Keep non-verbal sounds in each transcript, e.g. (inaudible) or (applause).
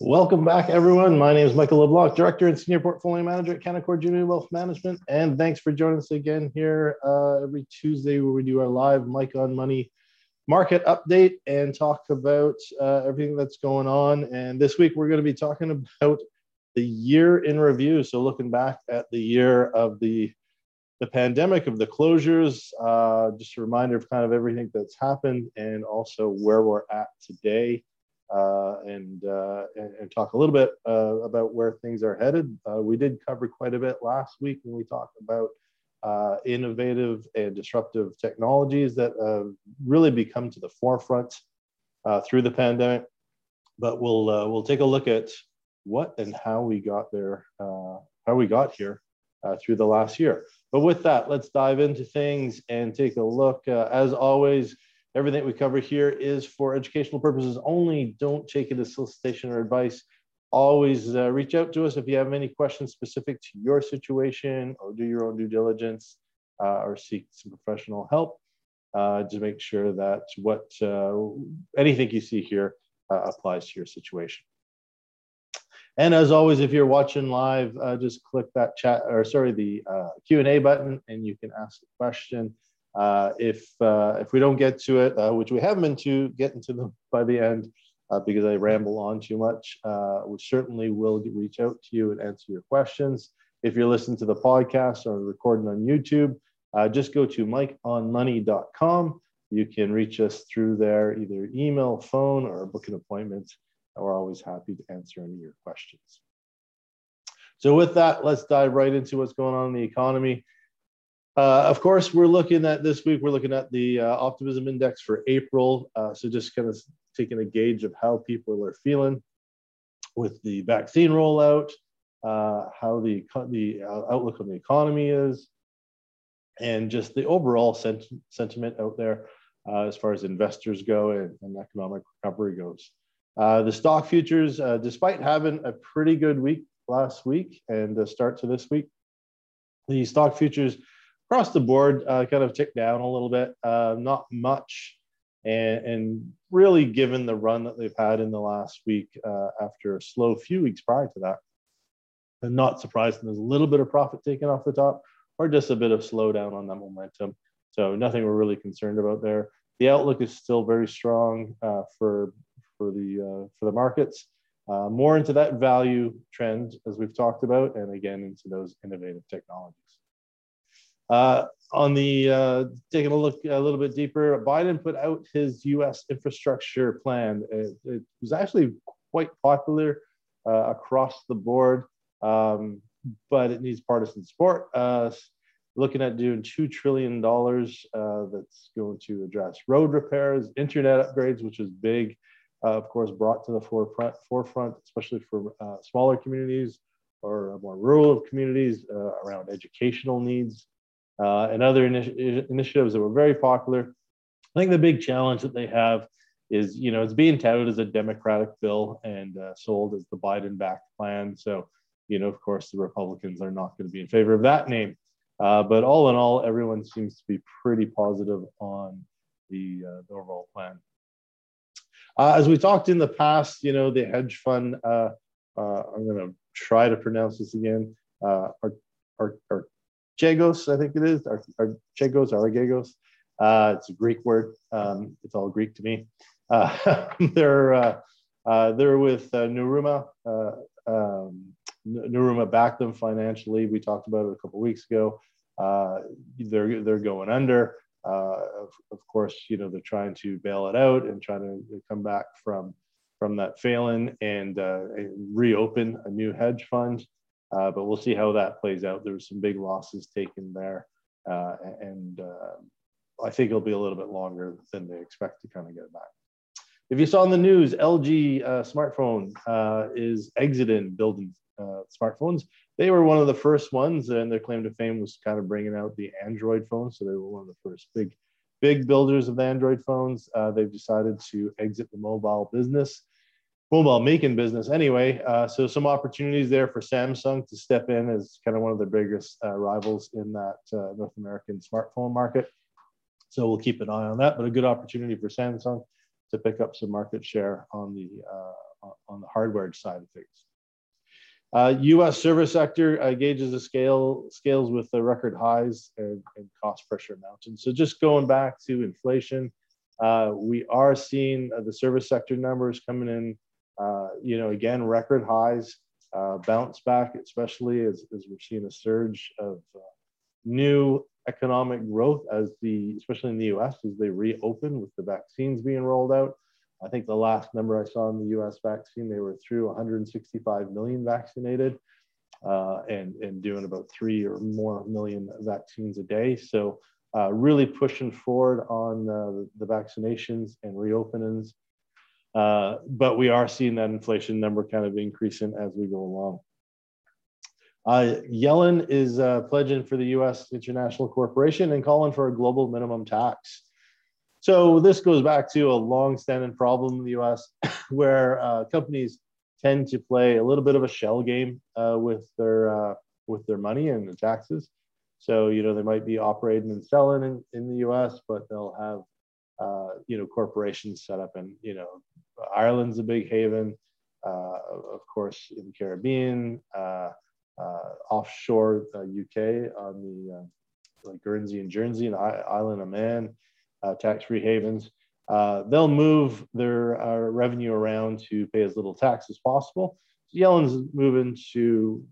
Welcome back, everyone. My name is Michael LeBlanc, Director and Senior Portfolio Manager at Canaccord Genuity Wealth Management. And thanks for joining us again here uh, every Tuesday where we do our live Mike on Money market update and talk about uh, everything that's going on. And this week we're going to be talking about the year in review. So looking back at the year of the the pandemic, of the closures, uh, just a reminder of kind of everything that's happened and also where we're at today uh, and, uh, and, and talk a little bit uh, about where things are headed. Uh, we did cover quite a bit last week when we talked about uh, innovative and disruptive technologies that really become to the forefront uh, through the pandemic. But we'll we'll take a look at what and how we got there, how we got here through the last year. But with that, let's dive into things and take a look. as always, Everything we cover here is for educational purposes only. Don't take it as solicitation or advice. Always uh, reach out to us if you have any questions specific to your situation or do your own due diligence uh, or seek some professional help uh, to make sure that what uh, anything you see here uh, applies to your situation. And as always, if you're watching live, uh, just click that chat or sorry, the Q&A button and you can ask a question. If if we don't get to it, which we haven't been to getting to them by the end, uh, because I ramble on too much, uh, we certainly will reach out to you and answer your questions. If you're listening to the podcast or recording on YouTube, uh, just go to mikeonmoney.com. You can reach us through there, either email, phone, or book an appointment. We're always happy to answer any of your questions. So with that, let's dive right into what's going on in the economy. Uh, of course, we're looking at this week, we're looking at the uh, optimism index for April. Uh, so just kind of taking a gauge of how people are feeling with the vaccine rollout, uh, how the, the uh, outlook on the economy is, and just the overall sent sentiment out there uh, as far as investors go and, and economic recovery goes. the stock futures, despite having a pretty good week last week and the start to this week, the stock futures across the board uh, kind of ticked down a little bit, uh, not much. And, and, really, given the run that they've had in the last week uh, after a slow few weeks prior to that, and not surprising, there's a little bit of profit taken off the top or just a bit of slowdown on that momentum. So nothing we're really concerned about there. The outlook is still very strong uh, for for the uh, for the markets. Uh, more into that value trend as we've talked about, and again into those innovative technologies. Uh, on the uh, taking a look a little bit deeper, Biden put out his U.S. infrastructure plan. It, it was actually quite popular uh, across the board, um, but it needs partisan support. Uh, looking at doing two trillion dollars uh, that's going to address road repairs, internet upgrades, which is big. Uh, of course, brought to the forefront, forefront especially for smaller communities or more rural communities around educational needs uh, and other initi- initiatives that were very popular. I think the big challenge that they have is, you know, it's being touted as a Democratic bill and uh, sold as the Biden-backed plan. So, you know, of course, the Republicans are not going to be in favor of that name. Uh, but all in all, everyone seems to be pretty positive on the, uh, the overall plan. Uh, as we talked in the past, you know, the hedge fund, uh, I'm going to try to pronounce this again, uh, Ar- Ar- Chagos, I think it is, or, or Chagos, Aragagos. Uh, it's a Greek word. Um, it's all Greek to me. Uh, (laughs) they're uh, uh, they're with uh, Nomura. Uh, um, Nomura backed them financially. We talked about it a couple weeks ago. Uh, they're they're going under. Uh, of, of, course, you know they're trying to bail it out and trying to come back from from that failing and, uh, and reopen a new hedge fund. Uh, but we'll see how that plays out. There were some big losses taken there, uh, and uh, I think it'll be a little bit longer than they expect to kind of get back. If you saw in the news, LG uh, smartphone uh, is exiting building uh, smartphones. They were one of the first ones, and their claim to fame was kind of bringing out the Android phone. So they were one of the first big, big builders of the Android phones. they've decided to exit the mobile business mobile making business anyway. Uh, so some opportunities there for Samsung to step in as kind of one of the biggest uh, rivals in that uh, North American smartphone market. So we'll keep an eye on that, but a good opportunity for Samsung to pick up some market share on the uh, on the hardware side of things. U.S. Uh, service sector uh, gauges the scale scales with the record highs and, and cost pressure mountains. So just going back to inflation, we are seeing the service sector numbers coming in uh, you know, again, record highs, uh, bounce back, especially as, as we're seeing a surge of uh, new economic growth as the, especially in the US, as they reopen with the vaccines being rolled out. I think the last number I saw in the US vaccine, they were through 165 million vaccinated uh, and, and doing about three or more million vaccines a day. So uh, really pushing forward on the vaccinations and reopenings uh, but we are seeing that inflation number kind of increasing as we go along. Uh, Yellen is uh, pledging for the U.S. international corporation and calling for a global minimum tax. So this goes back to a long-standing problem in the U.S. (coughs) where uh, companies tend to play a little bit of a shell game uh, with their uh, with their money and the taxes. So you know they might be operating and selling in, in the U.S., but they'll have uh, you know, corporations set up in, you know, Ireland's a big haven, uh, of course, in the Caribbean, uh, uh offshore UK on the like Guernsey and Jersey and Island of Man, tax-free havens. they'll move their revenue around to pay as little tax as possible. So Yellen's moving to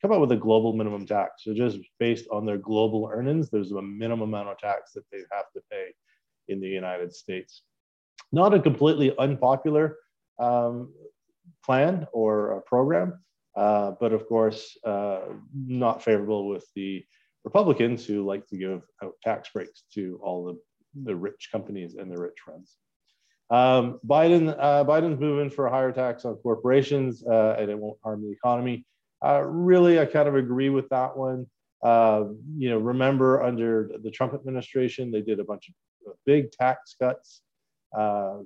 come up with a global minimum tax. So just based on their global earnings, there's a minimum amount of tax that they have to pay in the United States. Not a completely unpopular um, plan or program, uh, but of course, uh, not favorable with the Republicans who like to give out tax breaks to all the, the rich companies and the rich friends. Um, Biden, uh, Biden's moving for a higher tax on corporations uh, and it won't harm the economy. Uh, really, I kind of agree with that one. Uh, you know, remember under the Trump administration, they did a bunch of big tax cuts, uh,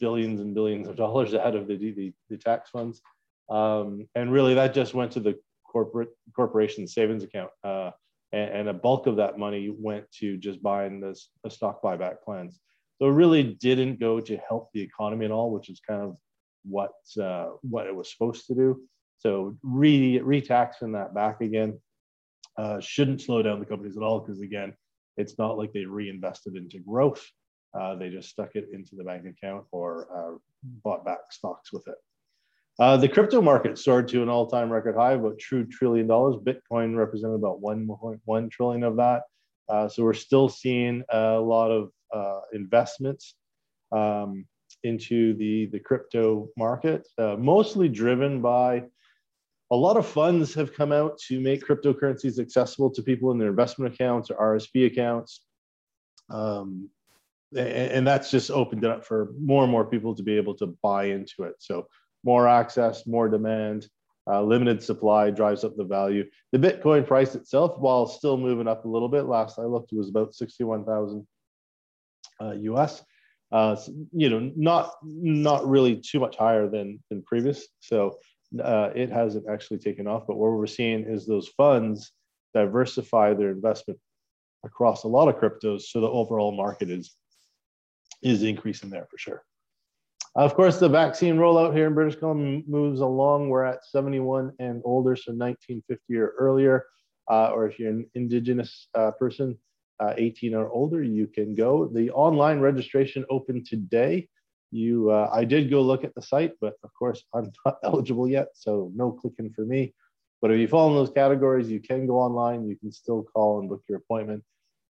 billions and billions of dollars (laughs) out of the, the, the tax funds. Um, and really that just went to the corporate corporation savings account. Uh, and, and, a bulk of that money went to just buying this the stock buyback plans. So it really didn't go to help the economy at all, which is kind of what uh, what it was supposed to do. So re retaxing that back again uh, shouldn't slow down the companies at all because again, it's not like they reinvested into growth. Uh, they just stuck it into the bank account or uh, bought back stocks with it. Uh, the crypto market soared to an all-time record high, about two trillion dollars. Bitcoin represented about 1.1 trillion of that. Uh, so we're still seeing a lot of uh, investments um, into the the crypto market, mostly driven by a lot of funds have come out to make cryptocurrencies accessible to people in their investment accounts or RSP accounts. Um, and, that's just opened it up for more and more people to be able to buy into it. So more access, more demand, uh, limited supply drives up the value. The Bitcoin price itself, while still moving up a little bit, last I looked, was about 61,000 uh, US. Uh, you know, not not really too much higher than than previous. So uh, it hasn't actually taken off. But what we're seeing is those funds diversify their investment across a lot of cryptos, so the overall market is is increasing there for sure. Of course, the vaccine rollout here in British Columbia moves along. We're at 71 and older, so 1950 or earlier, uh, or if you're an Indigenous uh, person, uh, 18 or older, you can go. The online registration opened today you uh, i did go look at the site but of course (laughs) i'm not eligible yet so no clicking for me but if you fall in those categories you can go online you can still call and book your appointment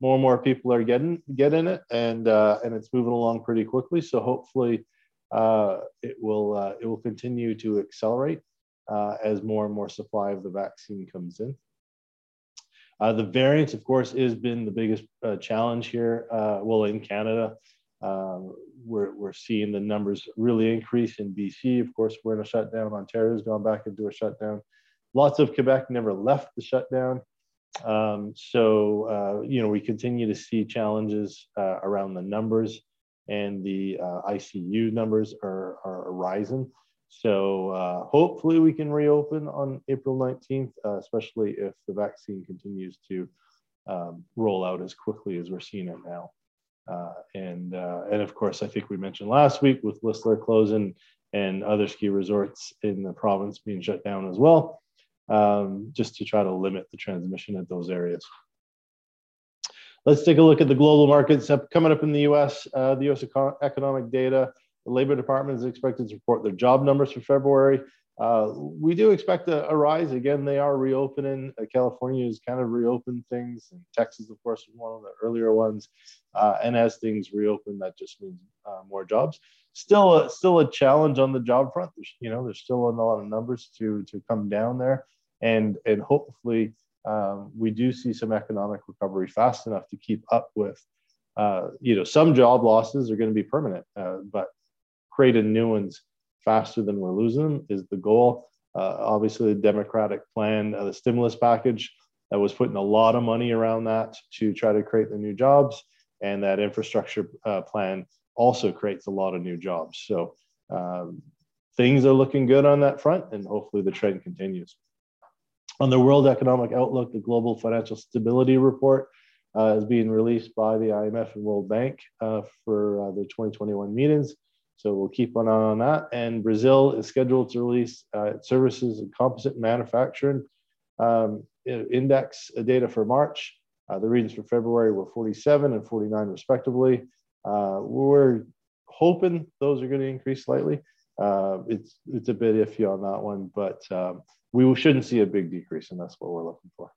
more and more people are getting getting it and uh, and it's moving along pretty quickly so hopefully uh, it will uh, it will continue to accelerate uh, as more and more supply of the vaccine comes in uh, the variant of course has been the biggest challenge here well in canada um, we're, we're seeing the numbers really increase in BC. Of course, we're in a shutdown. Ontario's gone back into a shutdown. Lots of Quebec never left the shutdown. Um, so, uh, you know, we continue to see challenges uh, around the numbers. and the uh, ICU numbers are, are rising. So uh, hopefully we can reopen on April 19th, uh, especially if the vaccine continues to um, roll out as quickly as we're seeing it now. Uh, and and of course, I think we mentioned last week with Whistler closing and other ski resorts in the province being shut down as well, um, just to try to limit the transmission at those areas. Let's take a look at the global markets coming up in the US. Uh, the US economic data, the Labor Department is expected to report their job numbers for February. Uh, we do expect a, a, rise. Again, they are reopening. Uh, California has kind of reopened things, and Texas, of course, was one of the earlier ones. Uh, and as things reopen, that just means uh, more jobs. Still, a, still a challenge on the job front. There's, you know, there's still a lot of numbers to to come down there, and and hopefully um, we do see some economic recovery fast enough to keep up with. Uh, you know, some job losses are going to be permanent, but creating new ones faster than we're losing them is the goal. Uh, obviously, the Democratic plan, uh, the stimulus package, that was putting a lot of money around that to try to create the new jobs, and that infrastructure uh, plan also creates a lot of new jobs. So um, things are looking good on that front, and hopefully the trend continues. On the World Economic Outlook, the Global Financial Stability Report uh, is being released by the IMF and World Bank uh, for uh, the 2021 meetings. So we'll keep an eye on that. And Brazil is scheduled to release uh, services and composite manufacturing um, index data for March. Uh, the readings for February were 47 and 49 respectively. Uh, we're hoping those are going to increase slightly. Uh, it's it's a bit iffy on that one, but um, we shouldn't see a big decrease, and that's what we're looking for.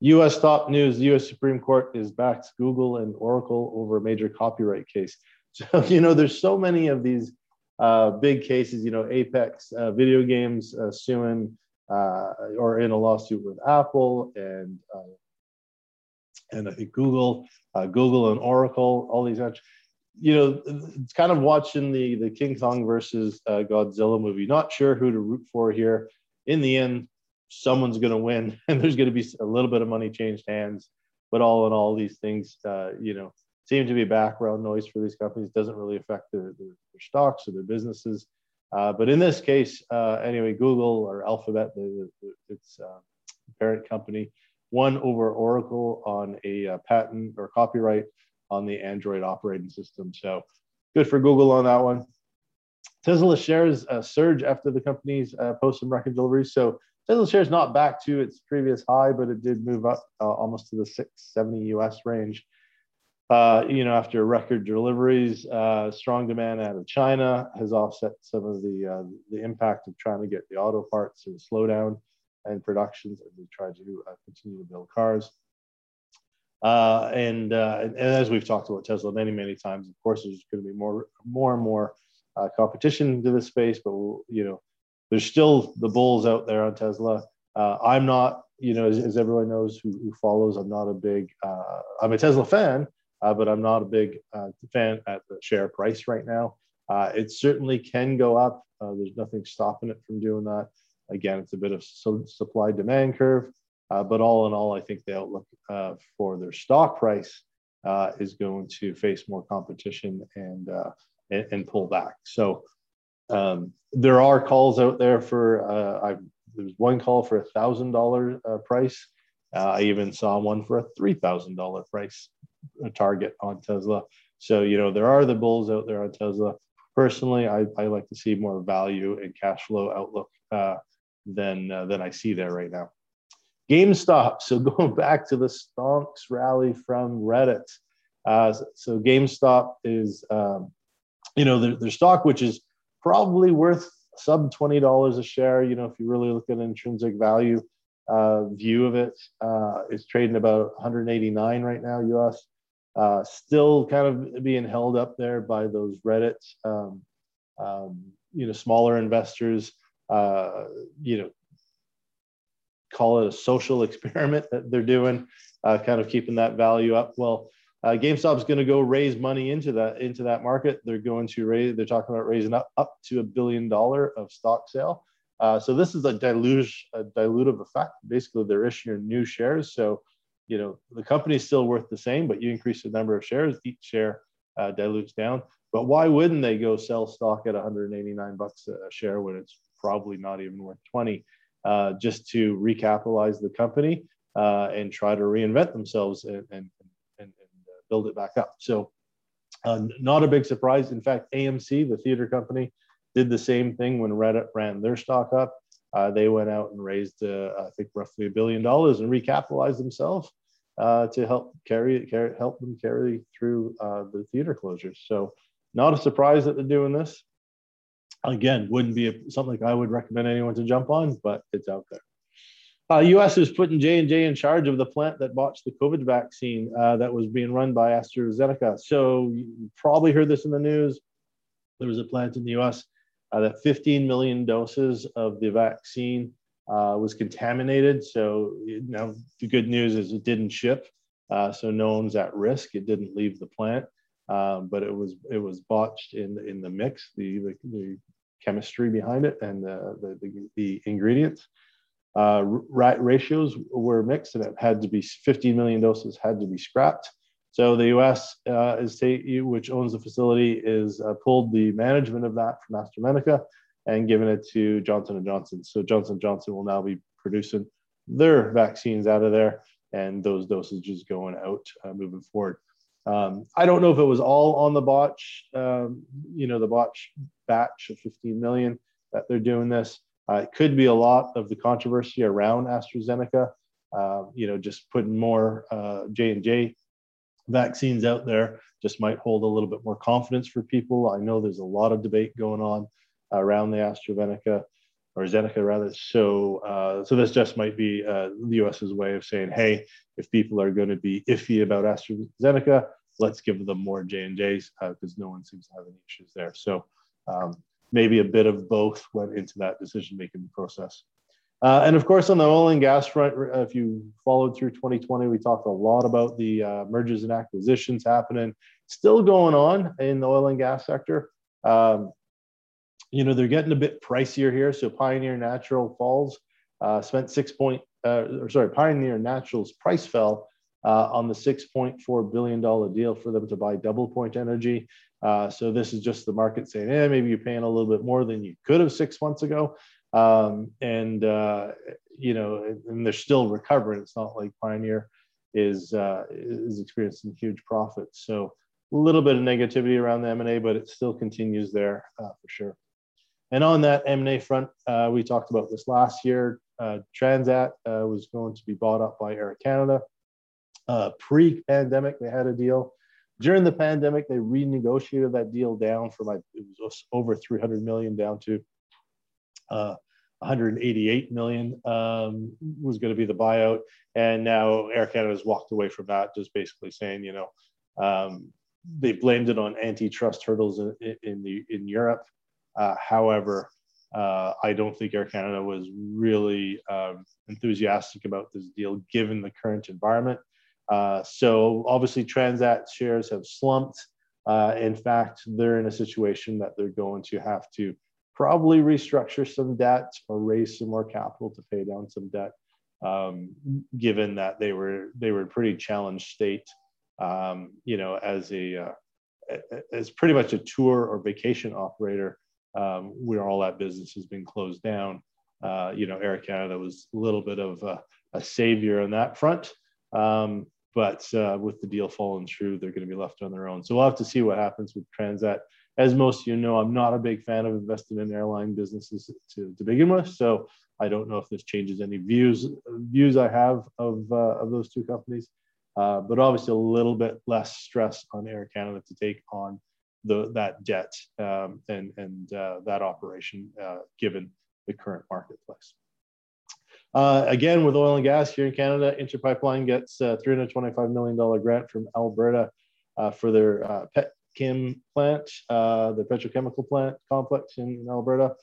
U.S. top news: The U.S. Supreme Court is backed Google and Oracle over a major copyright case. (laughs) So, you know, there's so many of these uh, big cases, you know, Apex uh, video games uh, suing uh, or in a lawsuit with Apple and uh, and I think Google, uh, Google and Oracle, all these. You know, it's kind of watching the the King Kong versus Godzilla movie. Not sure who to root for here. In the end, someone's going to win, (laughs) and there's going to be a little bit of money changed hands. But all in all, these things, you know, seem to be background noise for these companies. Doesn't really affect their, their, their stocks or their businesses. Uh, but in this case, uh, anyway, Google or Alphabet, the, the, its uh, parent company, won over Oracle on a uh, patent or copyright on the Android operating system. So good for Google on that one. Tesla shares uh, surge after the company's uh, post some record deliveries. So Tesla shares not back to its previous high, but it did move up almost to the 670 US range. Uh, you know, after record deliveries, uh, strong demand out of China has offset some of the uh, the impact of trying to get the auto parts and slowdown and productions as we try to uh, continue to build cars. Uh, and, uh, and, as we've talked about Tesla many many times, of course, there's going to be more more and more competition to this space, but we'll, you know, there's still the bulls out there on Tesla. I'm not, you know, as, as everyone knows who, who, follows, I'm not a big, I'm a Tesla fan uh, but I'm not a big uh, fan at the share price right now. Uh, it certainly can go up. Uh, there's nothing stopping it from doing that. Again, it's a bit of supply demand curve, uh, but all in all, I think the outlook uh, for their stock price is going to face more competition and and, and, pull back. So um, there are calls out there for. I, there's one call for a thousand dollar price. I even saw one for a three thousand dollar price a target on Tesla. So, you know, there are the bulls out there on Tesla. Personally, I, I like to see more value and cash flow outlook uh, than, uh, than I see there right now. GameStop. So (laughs) going back to the stonks rally from Reddit. Uh, so GameStop is, um, you know, their, their stock, which is probably worth sub $20 a share. You know, if you really look at intrinsic value uh, view of it, uh, it's trading about 189 right now US uh, still kind of being held up there by those Reddit, um, um, you know, smaller investors, uh, you know, call it a social (laughs) experiment that they're doing, uh, kind of keeping that value up. Well, uh, GameStop's going to go raise money into that into that market. They're going to raise. They're talking about raising up up to a billion dollar of stock sale. Uh, so this is a dilution, a dilutive effect. Basically, they're issuing new shares. So you know the company is still worth the same but you increase the number of shares each share uh, dilutes down. But why wouldn't they go sell stock at 189 bucks a share when it's probably not even worth 20, uh, just to recapitalize the company uh, and try to reinvent themselves and, and, and, and uh, build it back up. So, not a big surprise. In fact, AMC, the theater company, did the same thing when Reddit ran their stock up. Uh, they went out and raised, uh, I think, roughly a billion dollars and recapitalized themselves uh, to help carry, carry help them carry through uh, the theater closures. So, not a surprise that they're doing this. Again, wouldn't be a, something I would recommend anyone to jump on, but it's out there. Uh, U.S. is putting J and J in charge of the plant that botched the COVID vaccine uh, that was being run by AstraZeneca. So you probably heard this in the news. There was a plant in the U.S. Uh, that 15 million doses of the vaccine uh, was contaminated. So now the good news is it didn't ship, uh, so no one's at risk. It didn't leave the plant, um, but it was it was botched in in the mix, the the, the chemistry behind it, and the the, the, the ingredients uh, ratios were mixed and it had to be 15 million doses had to be scrapped. So the U.S. Uh, is which owns the facility, is uh, pulled the management of that from AstraZeneca and given it to Johnson and Johnson. So Johnson Johnson will now be producing their vaccines out of there, and those dosages going out uh, moving forward. Um, I don't know if it was all on the botch, um, you know, the botch batch of 15 million that they're doing this. Uh, it could be a lot of the controversy around AstraZeneca, uh, you know, just putting more uh, J and J vaccines out there just might hold a little bit more confidence for people. I know there's a lot of debate going on around the AstraZeneca or Zeneca rather. So, uh, so this just might be uh, the US's way of saying, hey, if people are going to be iffy about AstraZeneca, let's give them more J and J's because uh, no one seems to have any issues there. So, um, maybe a bit of both went into that decision making process. Uh, and of course, on the oil and gas front, if you followed through 2020, we talked a lot about the uh, mergers and acquisitions happening, still going on in the oil and gas sector. Um, you know, they're getting a bit pricier here. So Pioneer Natural Falls uh, spent six point, uh, or sorry, Pioneer Natural's price fell uh, on the $6.4 billion deal for them to buy Double Point Energy. Uh, so this is just the market saying, "Yeah, maybe you're paying a little bit more than you could have six months ago. Um, and, uh, you know, and they're still recovering. It's not like Pioneer is, uh, is experiencing huge profits. So a little bit of negativity around the M&A, but it still continues there uh, for sure. And on that M&A front, uh, we talked about this last year. Transat was going to be bought up by Air Canada. pre-pandemic, they had a deal during the pandemic, they renegotiated that deal down from like it was over 300 million down to uh, 188 million um, was going to be the buyout, and now Air Canada has walked away from that, just basically saying, you know, um, they blamed it on antitrust hurdles in, in the in Europe. Uh, however, uh, I don't think Air Canada was really um, enthusiastic about this deal given the current environment. Uh, so obviously Transat shares have slumped. Uh, in fact, they're in a situation that they're going to have to probably restructure some debt or raise some more capital to pay down some debt, um, given that they were they were pretty challenged state. Um, you know, as a uh, as pretty much a tour or vacation operator, um, where all that business has been closed down. Uh, you know, Air Canada was a little bit of a, a savior on that front. Um, but uh, with the deal falling through, they're going to be left on their own. So we'll have to see what happens with Transat. As most of you know, I'm not a big fan of investing in airline businesses to, to begin with. So I don't know if this changes any views views I have of, uh, of those two companies. Uh, but obviously a little bit less stress on Air Canada to take on the, that debt um, and, and uh, that operation uh, given the current marketplace. Uh, again, with oil and gas here in Canada, Inter Pipeline gets a $325 million grant from Alberta uh, for their uh, pet chem plant, uh, the petrochemical plant complex in, in Alberta.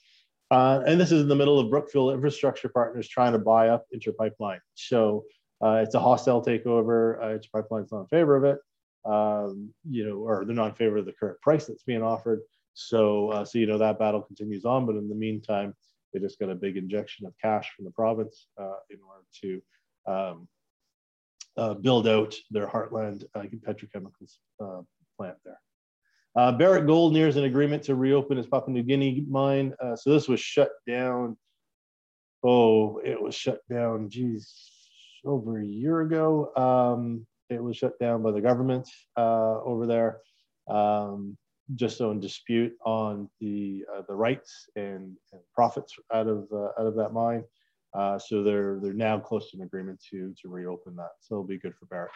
Uh, and this is in the middle of Brookfield Infrastructure Partners trying to buy up Inter Pipeline. So uh, it's a hostile takeover. Inter Pipeline's not in favor of it, um, you know, or they're not in favor of the current price that's being offered. So, so you know that battle continues on. But in the meantime, they just got a big injection of cash from the province uh, in order to um, uh, build out their Heartland uh, petrochemicals uh, plant there. Uh, Barrick Gold nears an agreement to reopen its Papua New Guinea mine. Uh, so this was shut down. Oh, it was shut down, geez, over a year ago. Um, it was shut down by the government uh, over there, um, just on dispute on the uh, the rights and, and, profits out of uh, out of that mine. Uh, so they're they're now close to an agreement to to reopen that. So it'll be good for Barrick.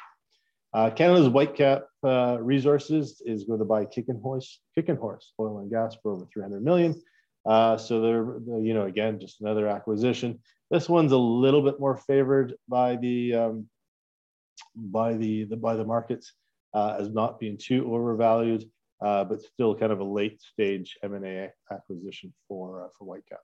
Uh, Canada's Whitecap uh, Resources is going to buy Kicking Horse, Horse Oil and Gas for over 300 million. Uh, so they're, you know, again, just another acquisition. This one's a little bit more favored by the um, by the, the by the markets uh, as not being too overvalued, uh, but still kind of a late stage M&A acquisition for uh, for Whitecap.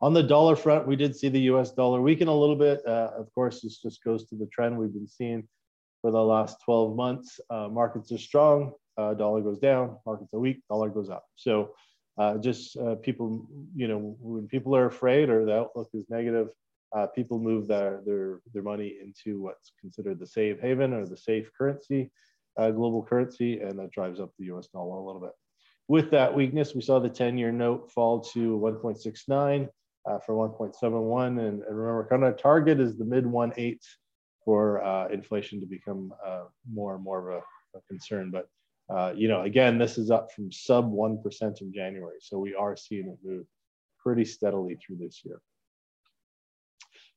On the dollar front, we did see the US dollar weaken a little bit. Uh, of course, this just goes to the trend we've been seeing for the last 12 months. Uh, markets are strong, uh, dollar goes down, markets are weak, dollar goes up. So uh, just uh, people, you know, when people are afraid or the outlook is negative, uh, people move their, their, their money into what's considered the safe haven or the safe currency, global currency, and that drives up the US dollar a little bit. With that weakness, we saw the 10 year note fall to 1.69 uh, for 1.71. And, and, remember, kind of target is the mid one eight for uh, inflation to become uh, more and more of a, a concern. But uh, you know, again, this is up from sub one percent in January, so we are seeing it move pretty steadily through this year.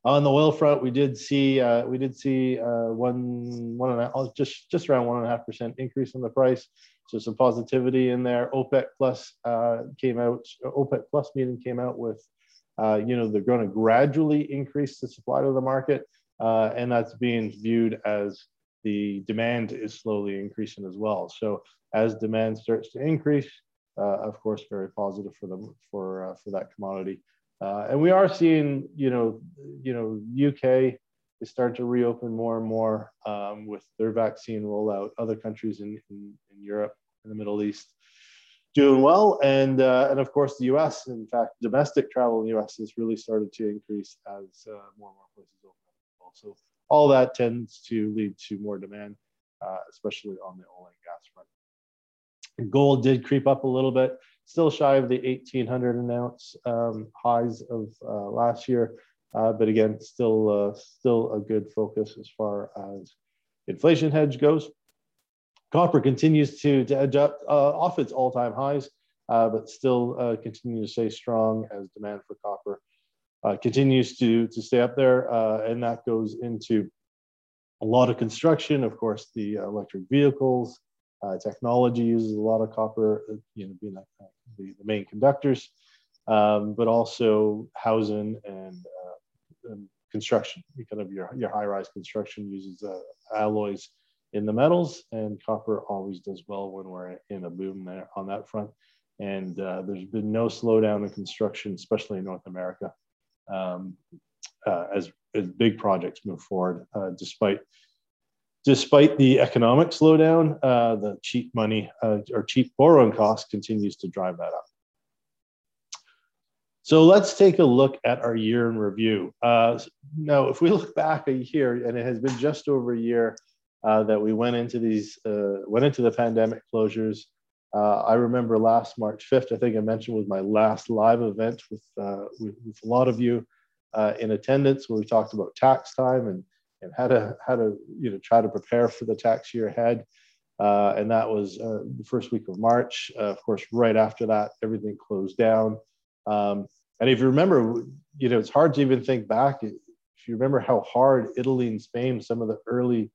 On the oil front, we did see uh, we did see uh, one one and a, oh, just just around one and a half percent increase in the price. So some positivity in there. OPEC plus came out. OPEC plus meeting came out with you know, they're going to gradually increase the supply to the market, uh, and that's being viewed as the demand is slowly increasing as well. So as demand starts to increase, uh, of course, very positive for them for uh, for that commodity. Uh, and we are seeing, you know, you know, UK is starting to reopen more and more um, with their vaccine rollout. Other countries in, in, in Europe and the Middle East doing well. And, uh, and of course, the US, in fact, domestic travel in the US has really started to increase as uh, more and more places open up. So all that tends to lead to more demand, uh, especially on the oil and gas front. Gold did creep up a little bit, still shy of the 1800 an ounce um, highs of uh, last year. Uh, but again, still, uh, still a good focus as far as inflation hedge goes. Copper continues to, to edge up uh, off its all-time highs, uh, but still uh, to stay strong as demand for copper uh, continues to, to stay up there. Uh, and that goes into a lot of construction, of course, the electric vehicles, technology uses a lot of copper, you know, being the, the main conductors, um, but also housing and, and construction. Kind of your, your high-rise construction uses alloys in the metals, and copper always does well when we're in a boom there on that front. And uh, there's been no slowdown in construction, especially in North America, um, uh, as, as big projects move forward, uh, despite despite the economic slowdown, uh, the cheap money uh, or cheap borrowing cost continues to drive that up. So let's take a look at our year in review. Uh, now, if we look back a year, and it has been just over a year uh, that we went into these uh, went into the pandemic closures. Uh, I remember last March 5th, I think I mentioned was my last live event with uh, with, with, a lot of you uh, in attendance, where we talked about tax time and and how to how to you know try to prepare for the tax year ahead. Uh, and that was the first week of March. of course, right after that, everything closed down. Um, and if you remember, you know, it's hard to even think back. If you remember how hard Italy and Spain, some of the early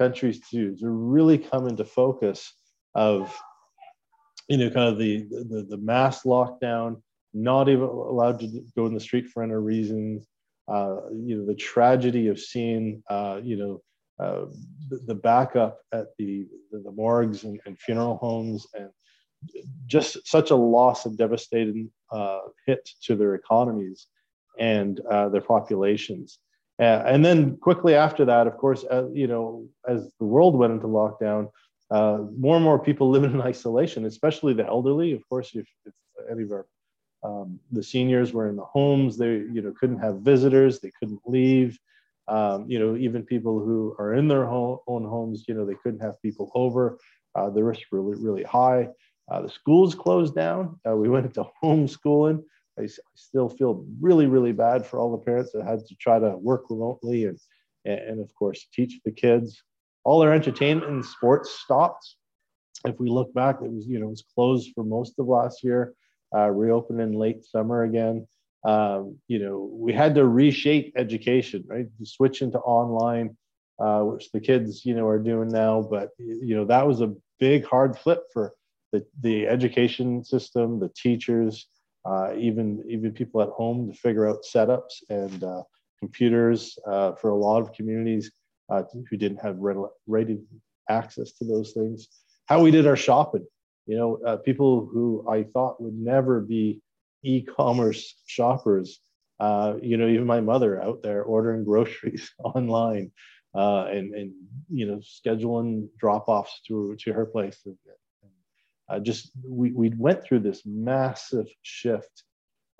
countries to to really come into focus of you know kind of the the, the mass lockdown not even allowed to go in the street for any reasons uh, you know the tragedy of seeing uh, you know uh, the, the, backup at the the, morgues and, and, funeral homes and just such a loss and devastating uh, hit to their economies and uh, their populations uh, and then quickly after that, of course, uh, you know, as the world went into lockdown, uh, more and more people (laughs) living in isolation, especially the elderly. Of course, if, if any of our um, the seniors were in the homes, they you know couldn't have visitors, they couldn't leave. Um, you know, even people who are in their own homes, you know, they couldn't have people over. uh, the risk really, really high. Uh, the schools closed down. Uh, we (laughs) went into homeschooling. I, I, still feel really, really bad for all the parents that had to try to work remotely and, and of course, teach the kids. All their entertainment and sports stopped. If we look back, it was, you know, it was closed for most of last year, uh, reopened in late summer again. Um, you know, we had to reshape education, right? Switch into online, uh, which the kids, you know, are doing now. But you know, that was a big hard flip for the, the education system, the teachers, uh, even even people at home to figure out setups and uh, computers uh, for a lot of communities uh, who didn't have ready access to those things. How we did our shopping, you know, uh, people who I thought would never be e-commerce shoppers. Uh, you know, even my mother out there ordering (laughs) groceries online and and you know scheduling drop-offs to to her place. Uh, just we we went through this massive shift.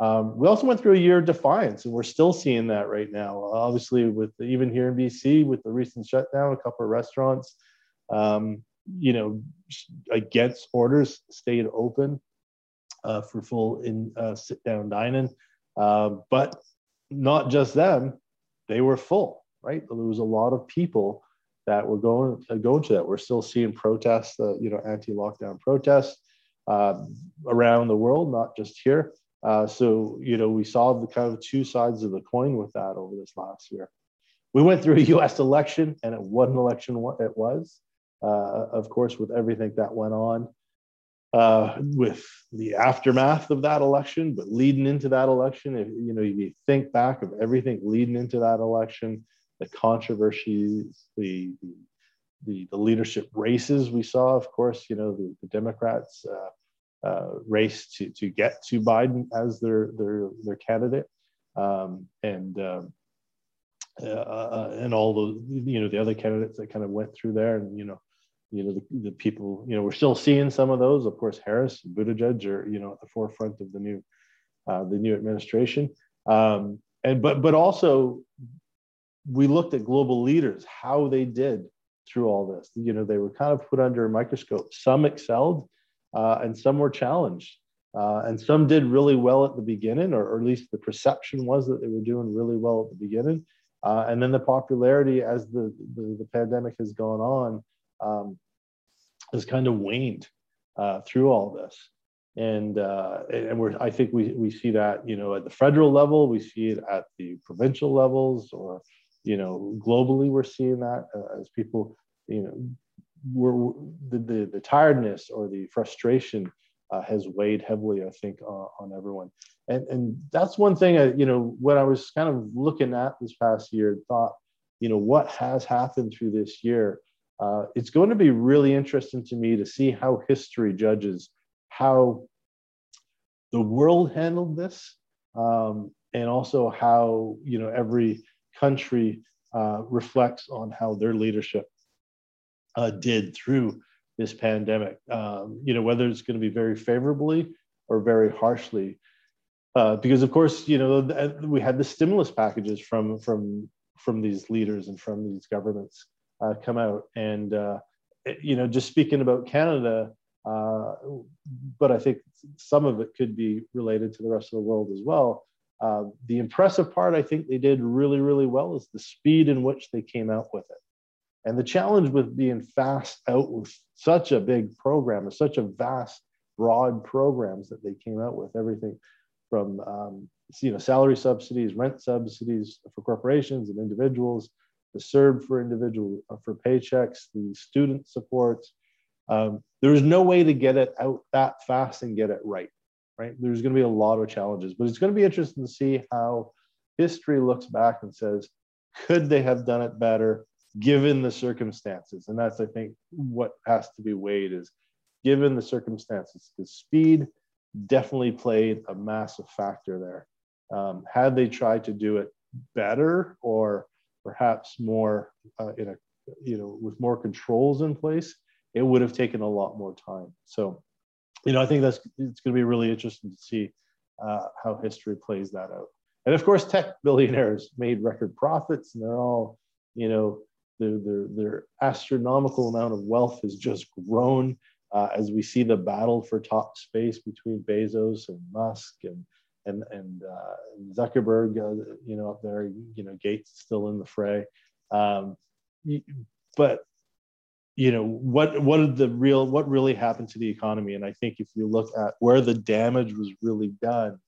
Um, we also went through a year of defiance, and we're still seeing that right now. Obviously, with the, even here in BC, with the recent shutdown, a couple of restaurants, um, you know, against orders, stayed open uh, for full in uh, sit down dining. Uh, but not just them, they were full, right? There was a lot of people that we're going uh, going to that. We're still seeing protests, uh, you know, anti-lockdown protests um, around the world, not just here. Uh, so, you know, we saw the kind of two sides of the coin with that over this last year. We went through a (laughs) U.S. election, and it what an election it was. Uh, of course, with everything that went on uh, with the aftermath of that election, but leading into that election, if you know, you think back of everything leading into that election, the controversies, the the, the leadership races we saw, of course, you know, the, the Democrats uh, uh, race to to get to Biden as their their their candidate, um, and um, uh, uh, and all the you know the other candidates that kind of went through there, and you know you know, the, the people, you know, we're still seeing some of those. Of course, Harris, Buttigieg are, you know, at the forefront of the new, uh, the new administration. Um, and but but also, we looked at global leaders, how they did through all this. You know, they were kind of put under a microscope. Some excelled, uh, and some were challenged. Uh, and some did really well at the beginning, or, or, at least the perception was that they were doing really well at the beginning. Uh, and then the popularity as the, the, the pandemic has gone on um, has kind of waned uh, through all this. And uh, and we're I think we we see that you know at the federal level, we see it at the provincial levels, or you know globally we're seeing that uh, as people you know we're the, the, the tiredness or the frustration uh, has weighed heavily, I think, uh, on everyone. And and that's one thing. I, you know, when I was kind of looking at this past year, and thought, you know, what has happened through this year uh, it's going to be really interesting to me to see how history judges how the world handled this um, and also how you know every country uh, reflects on how their leadership uh, did through this pandemic um, you know whether it's going to be very favorably or very harshly uh, because of course you know we had the stimulus packages from from from these leaders and from these governments uh, come out. And, uh, you know, just speaking about Canada, uh, but I think some of it could be related to the rest of the world as well. Uh, the impressive part, I think they did really, really well, is the speed in which they came out with it. And the challenge with being fast out with such a big program, such a vast, broad programs that they came out with, everything from um, you know salary subsidies, rent subsidies for corporations and individuals, the CERB for individual uh, for paychecks, the student supports. Um, there's no way to get it out that fast and get it right, right? There's going to be a lot of challenges, but it's going to be interesting to see how history looks back and says, could they have done it better given the circumstances? And that's, I think, what has to be weighed is given the circumstances. The speed definitely played a massive factor there. Um, had they tried to do it better or perhaps more uh, in a you know with more controls in place it would have taken a lot more time so you know i think that's it's going to be really interesting to see uh, how history plays that out and of course tech billionaires made record profits and they're all you know their, their, their astronomical amount of wealth has just grown uh, as we see the battle for top space between Bezos and Musk and and and uh, Zuckerberg, uh, you know, up there, you know, Gates still in the fray. Um, but you know what what the real what really happened to the economy? And i think if you look at where the damage was really done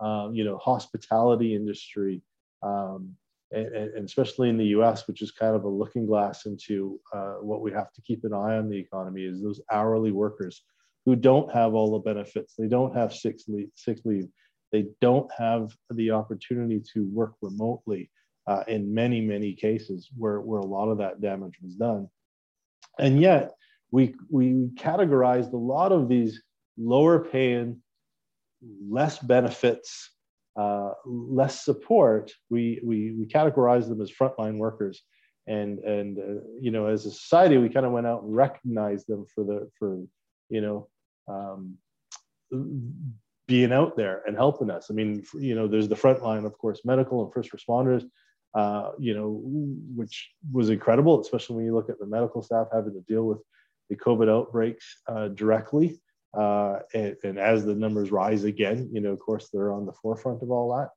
um, you know hospitality industry um, and, and, especially in the us which is kind of a looking glass into uh, what we have to keep an eye on the economy is those hourly workers who don't have all the benefits. They don't have sick leave, six leave. They don't have the opportunity to work remotely uh, in many many cases where, where a lot of that damage was done and yet, we, we categorized a lot of these lower paying, less benefits, uh, less support. We, we, we categorized them as frontline workers. And, and uh, you know, as a society, we kind of went out and recognized them for the, for, you know, um, being out there and helping us. I mean, you know, there's the front line, of course, medical and first responders, uh, you know, which was incredible, especially when you look at the medical staff having to deal with the COVID outbreaks uh, directly. Uh, and, and, as the numbers rise again, you know, of course, they're on the forefront of all that.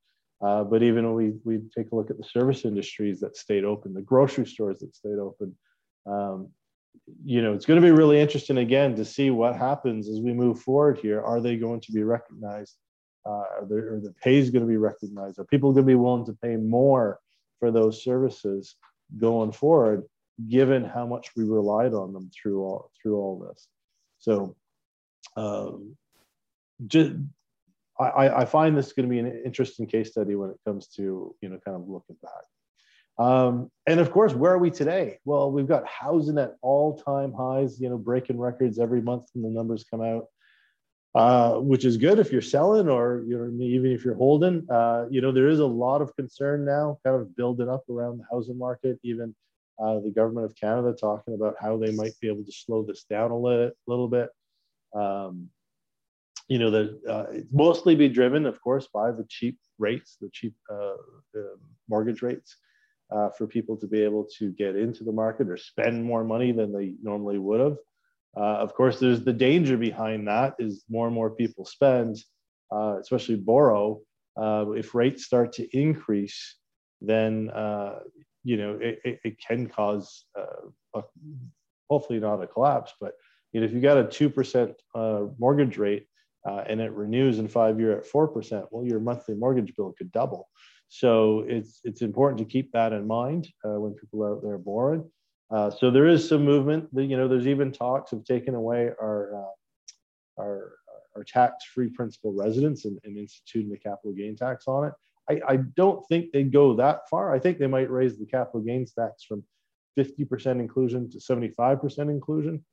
Uh, but even when we, we take a look at the service industries that stayed open, the grocery stores that stayed open, um, you know, it's going to be really interesting again to see what happens as we move forward here. Are they going to be recognized? Uh, are, there, are the pay is going to be recognized? Are people going to be willing to pay more for those services going forward, given how much we relied on them through all through all this. So, um, just I, I find this going to be an interesting case study when it comes to you know kind of looking back. Um, and of course, where are we today? Well, we've got housing at all-time highs, you know, breaking records every month when the numbers come out. Uh, which is good if you're selling or you know even if you're holding. Uh, you know there is a lot of concern now, kind of building up around the housing market. Even uh, the government of Canada talking about how they might be able to slow this down a little, little bit. Um, you know that uh, mostly be driven, of course, by the cheap rates, the cheap uh, mortgage rates. Uh, for people to be able to get into the market or spend more money than they normally would have. Uh, of course, there's the danger behind that is more and more people spend, uh, especially borrow. Uh, if rates start to increase, then uh, you know it, it, it can cause uh, a, hopefully not a collapse, but you know, if you got a two percent mortgage rate and it renews in five year at four percent, well, your monthly mortgage bill could double. So it's it's important to keep that in mind when people are out there borrowing. Uh, so there is some movement. You know, there's even talks of taking away our uh, our, our tax-free principal residence and, and, instituting the capital gain tax on it. I, I don't think they go that far. I think they might raise the capital gains tax from 50% inclusion to 75% inclusion,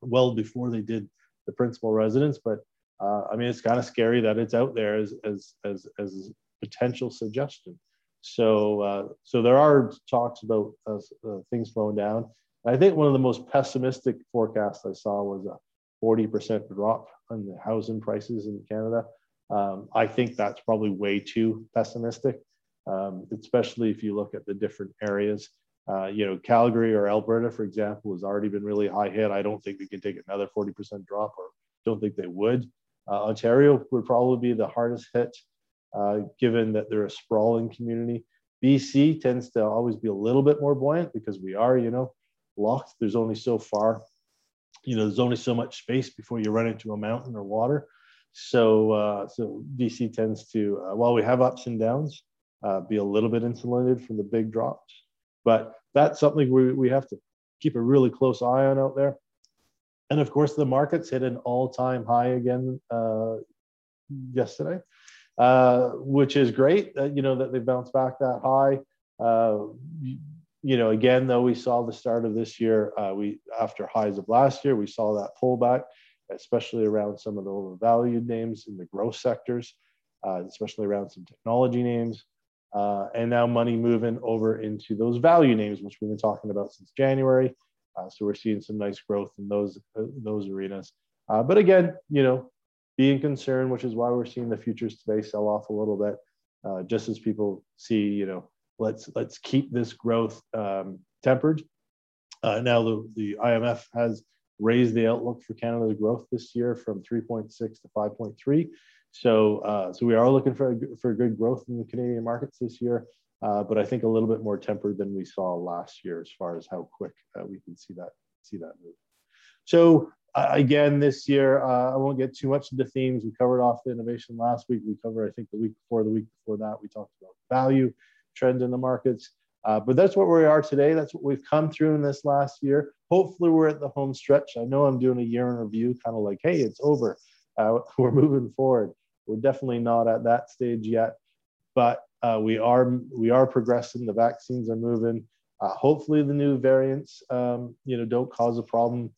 well before they did the principal residence. But uh, I mean, it's kind of scary that it's out there as as as as potential suggestion. So, uh, so there are talks about uh, uh, things slowing down. I think one of the most pessimistic forecasts I saw was a 40% drop on the housing prices in Canada. Um, I think that's probably way too pessimistic, um, especially if you look at the different areas. Uh, you know, Calgary or Alberta, for example, has already been really high hit. I don't think we can take another 40% drop, or don't think they would. Uh, Ontario would probably be the hardest hit uh, given that they're a sprawling community. BC tends to always be a little bit more buoyant because we are, you know, locked. There's only so far, you know, there's only so much space before you run into a mountain or water. So, uh, so BC tends to, uh, while we have ups and downs, uh, be a little bit insulated from the big drops. But that's something we, we have to keep a really close eye on out there. And of course, the markets hit an all time high again uh, yesterday uh, which is great. Uh, you know that they bounced back that high. Uh, you, you, know, again though, we saw the start of this year. Uh, we after highs of last year, we saw that pullback, especially around some of the overvalued names in the growth sectors, uh, especially around some technology names. Uh, and now money moving over into those value names, which we've been talking about since January. so we're seeing some nice growth in those those arenas. but again, you know, being concerned, which is why we're seeing the futures today sell off a little bit, uh, just as people see, you know, let's let's keep this growth um, tempered. Uh, now the, the IMF has raised the outlook for Canada's growth this year from 3.6 to 5.3. So uh, so we are looking for for good growth in the Canadian markets this year. Uh, but I think a little bit more tempered than we saw last year as far as how quick uh, we can see that see that move. So again, this year, uh, I won't get too much into themes. We covered off the innovation last week. We covered, I think, the week before, the week before that, we talked about value trends in the markets. Uh, but that's what we are today. That's what we've come through in this last year. Hopefully, we're at the home stretch. I know I'm doing a year in review, kind of like, hey, it's over. Uh, (laughs) we're moving forward. We're definitely not at that stage yet, but uh, we are we are progressing. The vaccines are moving. Uh, hopefully, the new variants, um, you know, don't cause a problem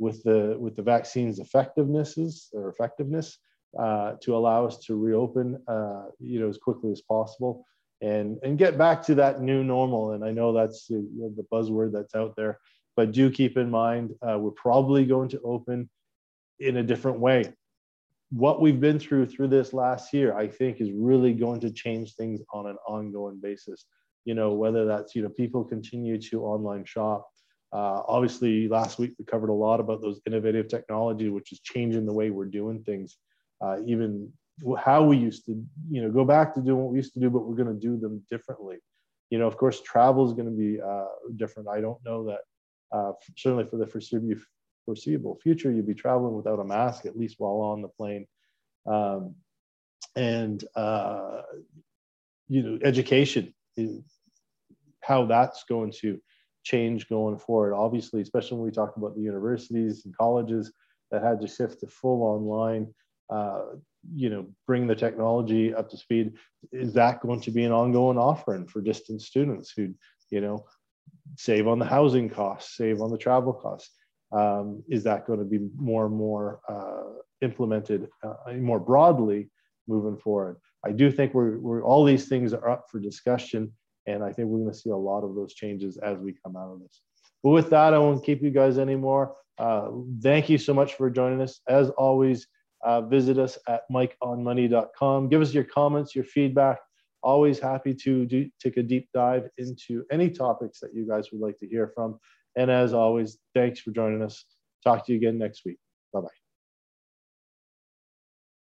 with the with the vaccine's effectivenesses or effectiveness uh, to allow us to reopen, uh, you know, as quickly as possible and and get back to that new normal. And I know that's the, the buzzword that's out there, but do keep in mind uh, we're probably going to open in a different way. What we've been through through this last year, I think, is really going to change things on an ongoing basis. You know, whether that's you know people continue to online shop uh, obviously, last week we covered a lot about those innovative technology, which is changing the way we're doing things. Uh, even how we used to, you know, go back to doing what we used to do, but we're going to do them differently. You know, of course, travel is going to be uh, different. I don't know that uh, certainly for the foreseeable, foreseeable future, you'd be traveling without a mask at least while on the plane. Um, and uh, you know, education how that's going to change going forward. Obviously, especially when we talk about the universities and colleges that had to shift to full online, uh, you know, bring the technology up to speed. Is that going to be an ongoing offering for distance students who, you know, save on the housing costs, save on the travel costs? Um, is that going to be more and more uh, implemented uh, more broadly moving forward? I do think we're, we're all these things are up for discussion and I think we're going to see a lot of those changes as we come out of this. But with that, I won't keep you guys anymore. Uh, thank you so much for joining us. As always, uh, visit us at mikeonmoney.com. Give us your comments, your feedback. Always happy to do, take a deep dive into any topics that you guys would like to hear from. And as always, thanks for joining us. Talk to you again next week. Bye bye.